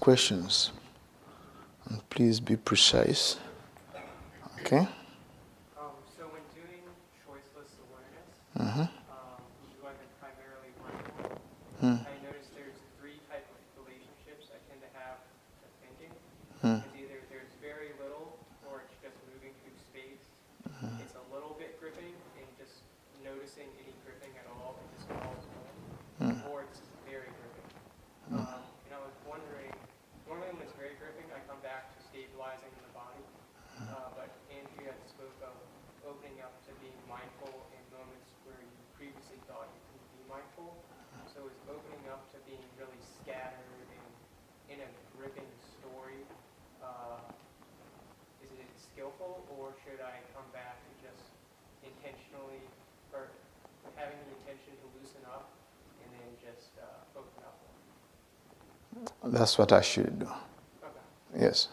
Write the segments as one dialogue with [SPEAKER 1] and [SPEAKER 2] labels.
[SPEAKER 1] questions. And please be precise. Okay?
[SPEAKER 2] Um, so when doing choiceless awareness,
[SPEAKER 1] Uh-huh.
[SPEAKER 2] um, do I primarily mindful?
[SPEAKER 1] Hmm.
[SPEAKER 2] I noticed there's three type of relationships I tend to have to thinking.
[SPEAKER 1] Hmm.
[SPEAKER 2] It's either there's very little, or it's just moving through space. It's a little bit gripping and just noticing any gripping at all and just falls
[SPEAKER 1] Hmm.
[SPEAKER 2] home, or it's very gripping. Um, and I was wondering, normally when it's very gripping, I come back to stabilizing in the body. Uh, but Andrew had spoke of opening up to being mindful in moments where you previously thought you couldn't be mindful. So is opening up to being really scattered and in a gripping story, uh, is it skillful or should I come back and just intentionally, or having the intention to loosen up and then just uh, open up?
[SPEAKER 1] That's what I should do.
[SPEAKER 2] Okay,
[SPEAKER 1] Yes.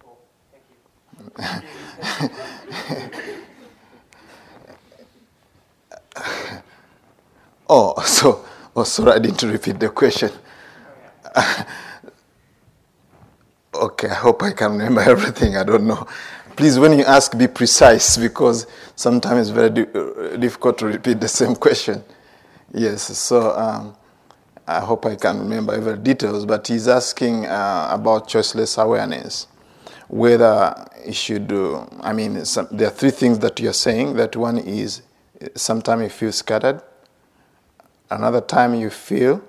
[SPEAKER 2] cool. Thank you.
[SPEAKER 1] Oh, so, oh, sorry, I didn't repeat the question.
[SPEAKER 2] Oh.
[SPEAKER 1] Okay, I hope I can remember everything. I don't know. Please, when you ask, be precise because sometimes it's very di- uh, difficult to repeat the same question. Yes, so um, I hope I can remember every details. But he's asking uh, about choiceless awareness, whether you should do. I mean, some, there are three things that you're saying. That one is sometimes you feel scattered. Another time you feel.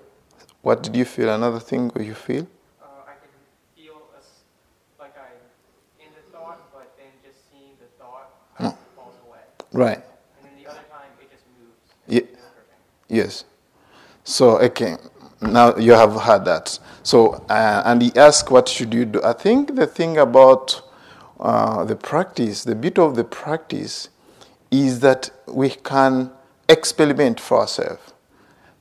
[SPEAKER 1] What did you feel? Another thing you feel.
[SPEAKER 2] I can feel like I'm in the thought, but then just seeing the thought kind falls away.
[SPEAKER 1] Right.
[SPEAKER 2] And then the other time it just moves.
[SPEAKER 1] Ye-
[SPEAKER 2] It's gripping.
[SPEAKER 1] Yes. So okay, now you have had that. So uh, and he asked, "What should you do?" I think the thing about uh, the practice, the beauty of the practice, is that we can experiment for ourselves.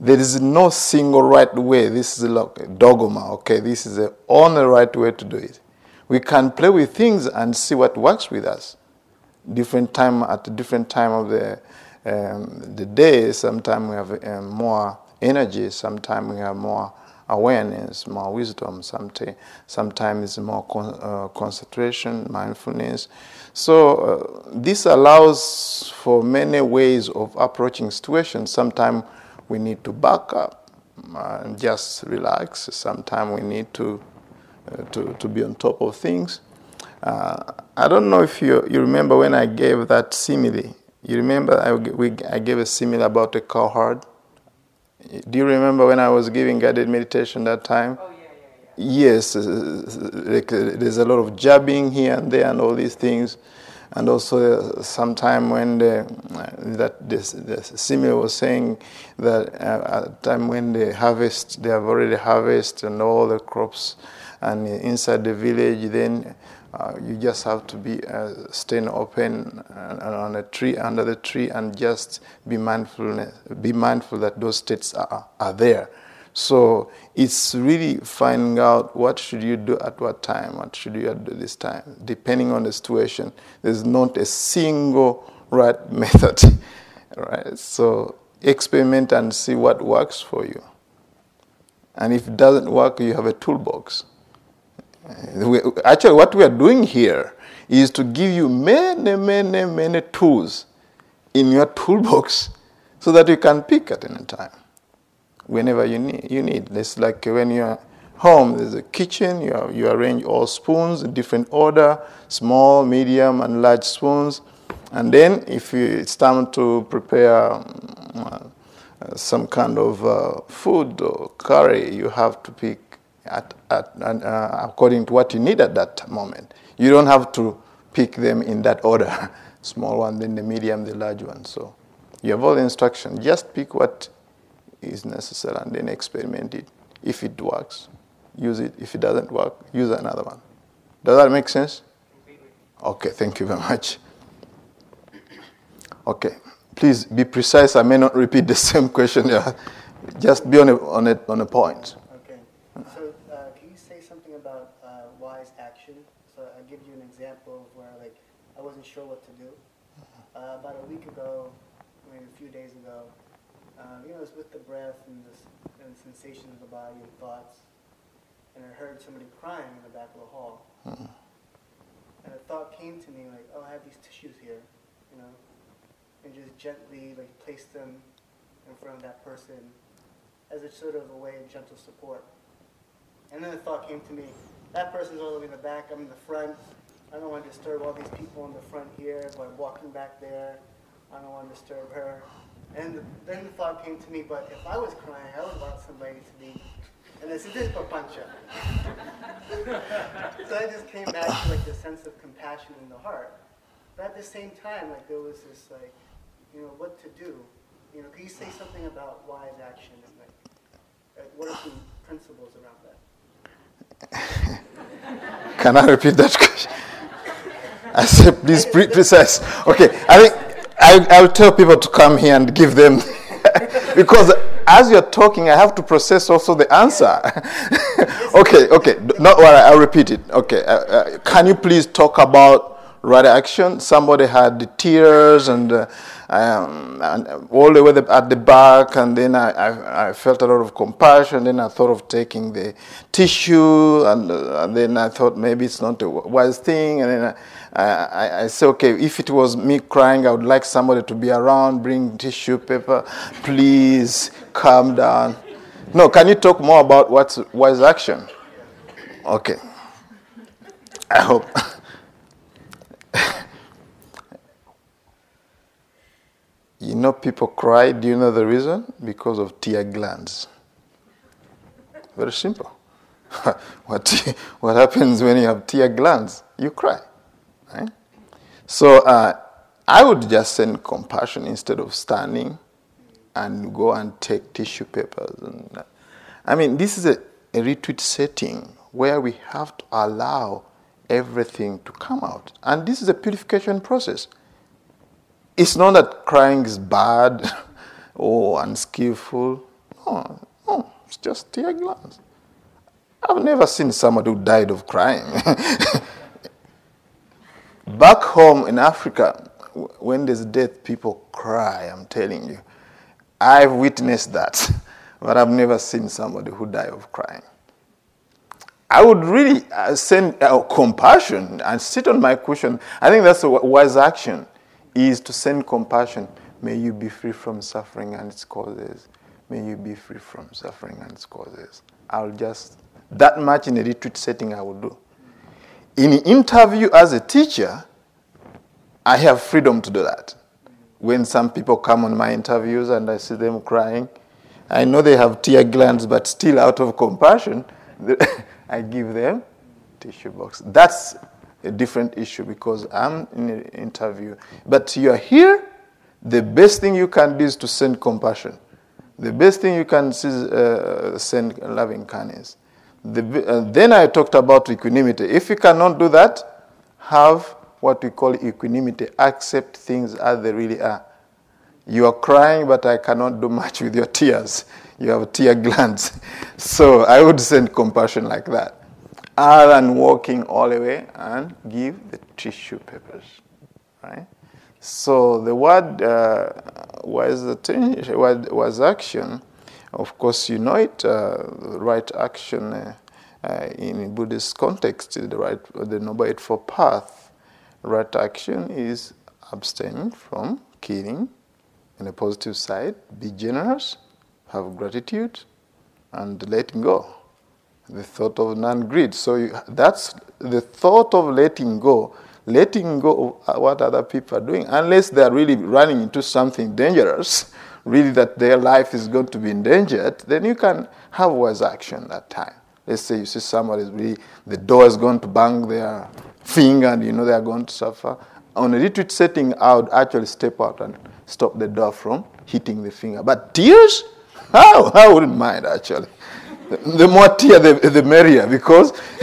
[SPEAKER 1] There is no single right way. This is a dogma. Okay, this is the only right way to do it. We can play with things and see what works with us different time at different time of the um, the day. Sometimes we have um, more energy. Sometimes we have more awareness, more wisdom. Sometimes sometimes more con- uh, concentration, mindfulness. So uh, this allows for many ways of approaching situations. Sometimes we need to back up and just relax. Sometimes we need to uh, to, to be on top of things. Uh, I don't know if you, you remember when I gave that simile. You remember I, we, I gave a simile about a cowherd? Do you remember when I was giving guided meditation that time?
[SPEAKER 2] Oh, yeah, yeah, yeah.
[SPEAKER 1] Yes, uh, like, uh, there's a lot of jabbing here and there and all these things. And also, uh, sometime when the, uh, that the simile was saying that uh, at the time when they harvest, they have already harvested and all the crops, and inside the village, then uh, you just have to be uh, staying open on a tree under the tree and just be mindfulness, be mindful that those states are, are there. So it's really finding out what should you do at what time, what should you do this time, depending on the situation. There's not a single right method, right? So experiment and see what works for you. And if it doesn't work, you have a toolbox. Actually, what we are doing here is to give you many, many, many tools in your toolbox so that you can pick at any time whenever you need. You need. It's like when you're home, there's a kitchen, you, are, you arrange all spoons in different order, small, medium, and large spoons. And then if you, it's time to prepare um, uh, some kind of uh, food or curry, you have to pick at, at, uh, according to what you need at that moment. You don't have to pick them in that order. Small one, then the medium, the large one. So you have all the instruction. Just pick what is necessary and then experiment it. If it works, use it. If it doesn't work, use another one. Does that make sense? Okay, thank you very much. Okay, please be precise. I may not repeat the same question. Yeah. Just be on a, on a, on a point.
[SPEAKER 3] Okay. So, uh, can you say something about uh, wise action? So, I'll give you an example of where, like, I wasn't sure what to do. Uh, about a week ago, maybe a few days ago, um, you know, it was with the breath and the, and the sensations of the body and thoughts. and I heard somebody crying in the back of the hall. And a thought came to me like, oh, I have these tissues here, you know, and just gently like place them in front of that person as a sort of a way of gentle support. And then the thought came to me, that person's all the way in the back, I'm in the front. I don't want to disturb all these people in the front here by walking back there. I don't want to disturb her. And then the thought came to me, but if I was crying, I would want somebody to be. And I said, this is papancha. so I just came back to like the sense of compassion in the heart. But at the same time, like there was this like, you know, what to do. You know, can you say something about wise action and like, like what are some principles around that?
[SPEAKER 1] Can I repeat that question? I said, please be precise. Okay, I think I, I'll tell people to come here and give them, because as you're talking, I have to process also the answer. okay, okay, not worry, I'll repeat it. Okay, uh, uh, can you please talk about right action? Somebody had the tears and, uh, um, and all the way at the back, and then I, I, I, felt a lot of compassion. Then I thought of taking the tissue, and, uh, and then I thought maybe it's not a wise thing, and then I, I, I say, okay, if it was me crying, I would like somebody to be around, bring tissue paper, please calm down. No, can you talk more about what's wise action? Okay. I hope. you know, people cry. Do you know the reason? Because of tear glands. Very simple. what, what happens when you have tear glands? You cry. Right? So uh, I would just send compassion instead of standing and go and take tissue papers. And, I mean, this is a, a retreat setting where we have to allow everything to come out. And this is a purification process. It's not that crying is bad or unskillful. No, no, it's just tear glands. I've never seen somebody who died of crying. Back home in Africa, when there's death, people cry, I'm telling you. I've witnessed that, but I've never seen somebody who died of crying. I would really uh, send uh, compassion and sit on my cushion. I think that's a wise action, is to send compassion. May you be free from suffering and its causes. May you be free from suffering and its causes. I'll just, that much in a retreat setting I will do in interview as a teacher, I have freedom to do that. When some people come on my interviews and I see them crying, I know they have tear glands, but still out of compassion, I give them tissue box. That's a different issue because I'm in an interview. But you're here, the best thing you can do is to send compassion. The best thing you can uh, send loving kindness. The, uh, then I talked about equanimity. If you cannot do that, have what we call equanimity. Accept things as they really are. You are crying, but I cannot do much with your tears. You have tear glands. So I would send compassion like that. Other than walking all the way and give the tissue papers. Right? So the word uh, was, was action of course, you know it, uh, right action uh, uh, in Buddhist context is the right, the Noble Eightfold Path. Right action is abstain from killing in a positive side, be generous, have gratitude, and letting go. The thought of non greed. So you, that's the thought of letting go, letting go of what other people are doing, unless they are really running into something dangerous really that their life is going to be endangered, then you can have wise action that time. Let's say you see somebody really, the door is going to bang their finger and you know they are going to suffer. On a retreat setting, I would actually step out and stop the door from hitting the finger. But tears? How? I wouldn't mind actually. The more tear, the, the merrier because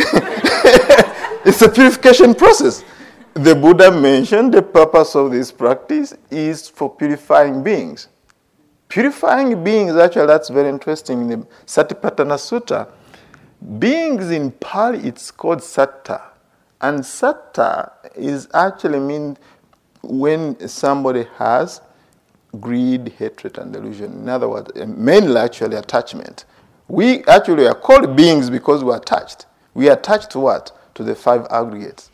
[SPEAKER 1] it's a purification process. The Buddha mentioned the purpose of this practice is for purifying beings. Purifying beings, actually, that's very interesting. In the Satipatthana Sutta, beings in Pali, it's called satta. And satta is actually mean when somebody has greed, hatred, and delusion. In other words, mainly actually attachment. We actually are called beings because we are attached. We are attached to what? To the five aggregates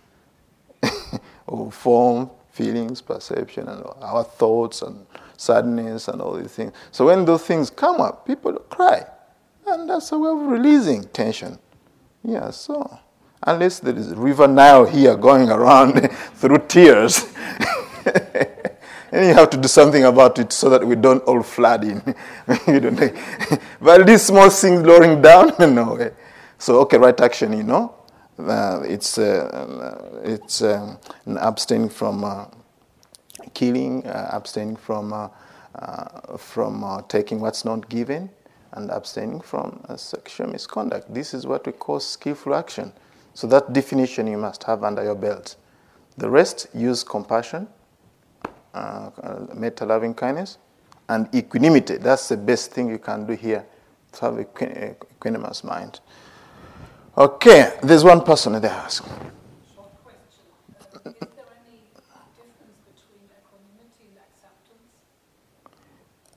[SPEAKER 1] of form, feelings, perception, and our thoughts and sadness and all these things. So when those things come up, people cry. And that's a way of releasing tension. Yeah, so unless there is river Nile here going around through tears. and you have to do something about it so that we don't all flood in. but these small things lowering down, no way. So, okay, right action, you know. Uh, it's uh, it's um, abstaining from uh, killing, uh, abstaining from uh, uh, from taking what's not given, and abstaining from sexual misconduct. This is what we call skillful action. So that definition you must have under your belt. The rest use compassion, uh, metta loving kindness, and equanimity. That's the best thing you can do here to have a equanimous mind. Okay, there's one person there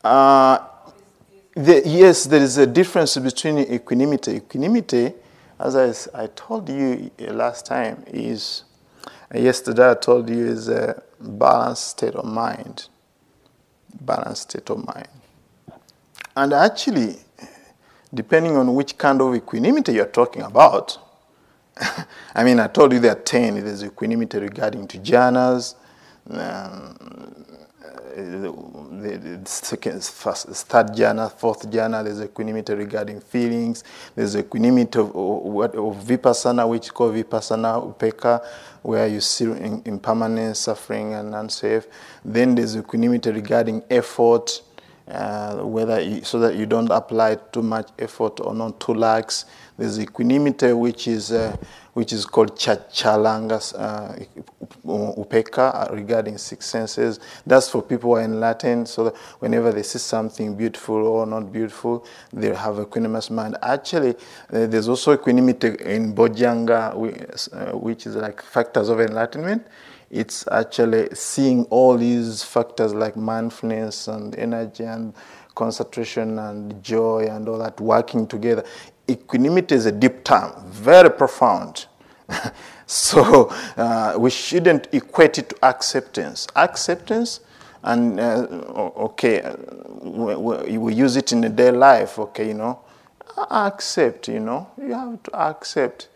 [SPEAKER 1] Uh, the, yes, there is a difference between equanimity. Equanimity, as I, I told you last time, is yesterday I told you is a balanced state of mind. Balanced state of mind. And actually, depending on which kind of equanimity you're talking about, I mean, I told you there are 10. There's equanimity regarding to jhanas, um, the, second, first, third jhana, fourth jhana, there's equanimity regarding feelings, there's equanimity of, of, of vipassana, which is called vipassana upekkha, where you see impermanence, suffering, and unsafe. Then there's equanimity regarding effort, uh, whether you, so that you don't apply too much effort or not too lax. There's equanimity, which is uh, which is called Chachalanga uh, Upekkha uh, regarding six senses. That's for people who are enlightened, so that whenever they see something beautiful or not beautiful, they have equanimous mind. Actually, uh, there's also equanimity in Bojjhanga, uh, which is like factors of enlightenment it's actually seeing all these factors like mindfulness and energy and concentration and joy and all that working together. Equanimity is a deep term, very profound. so uh, we shouldn't equate it to acceptance. Acceptance, and uh, okay, we, we use it in a day life, okay, you know. Accept, you know, you have to accept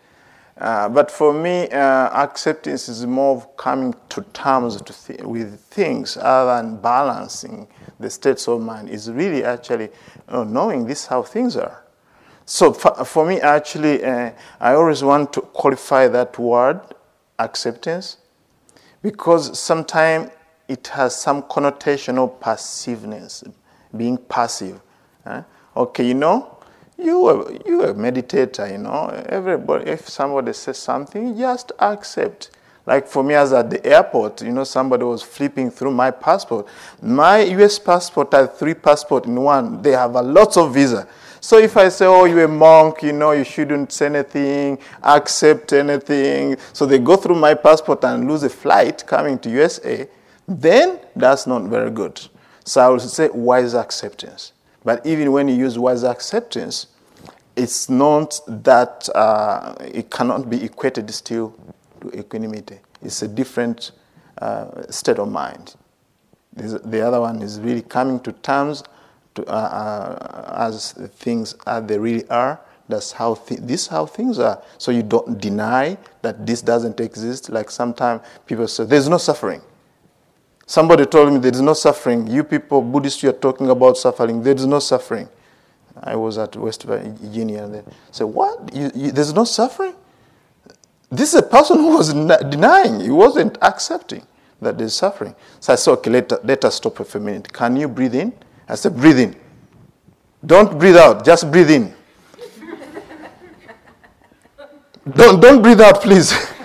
[SPEAKER 1] uh, but for me, uh, acceptance is more of coming to terms to th- with things other than balancing the states of mind. Is really actually knowing this how things are. So for, for me, actually, uh, I always want to qualify that word, acceptance, because sometimes it has some connotation of passiveness, being passive. Okay, you know, you are, you are a meditator, you know. Everybody, if somebody says something, just accept. Like for me, as at the airport, you know, somebody was flipping through my passport. My U.S. passport had three passports in one. They have a lot of visa. So if I say, oh, you're a monk, you know, you shouldn't say anything, accept anything. So they go through my passport and lose a flight coming to USA, then that's not very good. So I would say wise acceptance. But even when you use wise acceptance, it's not that uh, it cannot be equated still to equanimity. It's a different uh, state of mind. The other one is really coming to terms to, uh, uh as things as they really are. That's how th- this how things are. So you don't deny that this doesn't exist. Like sometimes people say, "There's no suffering." Somebody told me there is no suffering. You people, Buddhists, you are talking about suffering. There is no suffering. I was at West Virginia and they said, What? You, you, there's no suffering? This is a person who was denying, he wasn't accepting that there's suffering. So I said, Okay, let, let us stop for a minute. Can you breathe in? I said, Breathe in. Don't breathe out, just breathe in. don't, don't breathe out, please.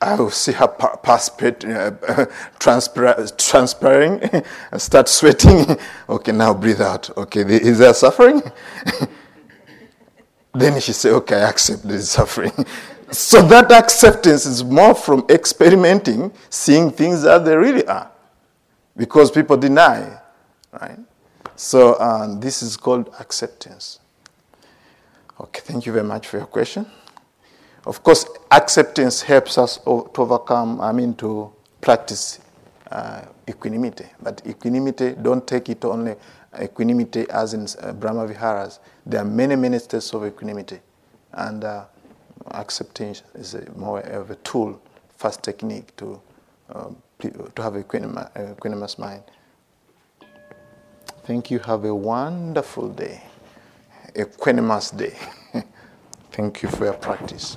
[SPEAKER 1] I will see her perspirate, uh, transpir- transpiring, and start sweating. okay, now breathe out. Okay, is there suffering? then she say, okay, I accept this suffering. so that acceptance is more from experimenting, seeing things as they really are. Because people deny, right? So um, this is called acceptance. Okay, thank you very much for your question. Of course, acceptance helps us to overcome, I mean, to practice uh, equanimity. But equanimity, don't take it only equanimity as in uh, Brahma Viharas. There are many, many states of equanimity. And uh, acceptance is a, more of a tool, fast technique to, um, to have a equanimous mind. Thank you. Have a wonderful day, equanimous day. Thank you for your practice.